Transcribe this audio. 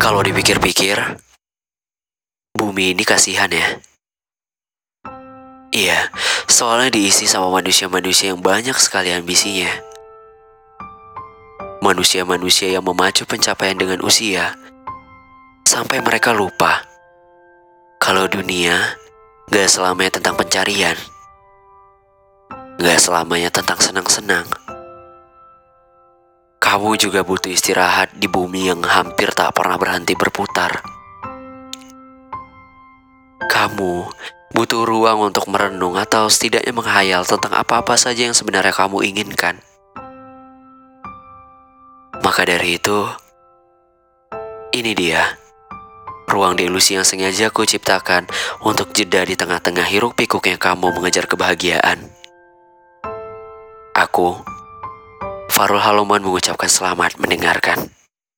Kalau dipikir-pikir, bumi ini kasihan ya. Iya, soalnya diisi sama manusia-manusia yang banyak sekali ambisinya. Manusia-manusia yang memacu pencapaian dengan usia, sampai mereka lupa kalau dunia gak selamanya tentang pencarian, gak selamanya tentang senang-senang. Kamu juga butuh istirahat di bumi yang hampir tak pernah berhenti berputar. Kamu butuh ruang untuk merenung atau setidaknya menghayal tentang apa-apa saja yang sebenarnya kamu inginkan. Maka dari itu, ini dia ruang delusi yang sengaja aku ciptakan untuk jeda di tengah-tengah hiruk pikuknya kamu mengejar kebahagiaan. Aku, Farul Haluman mengucapkan selamat mendengarkan.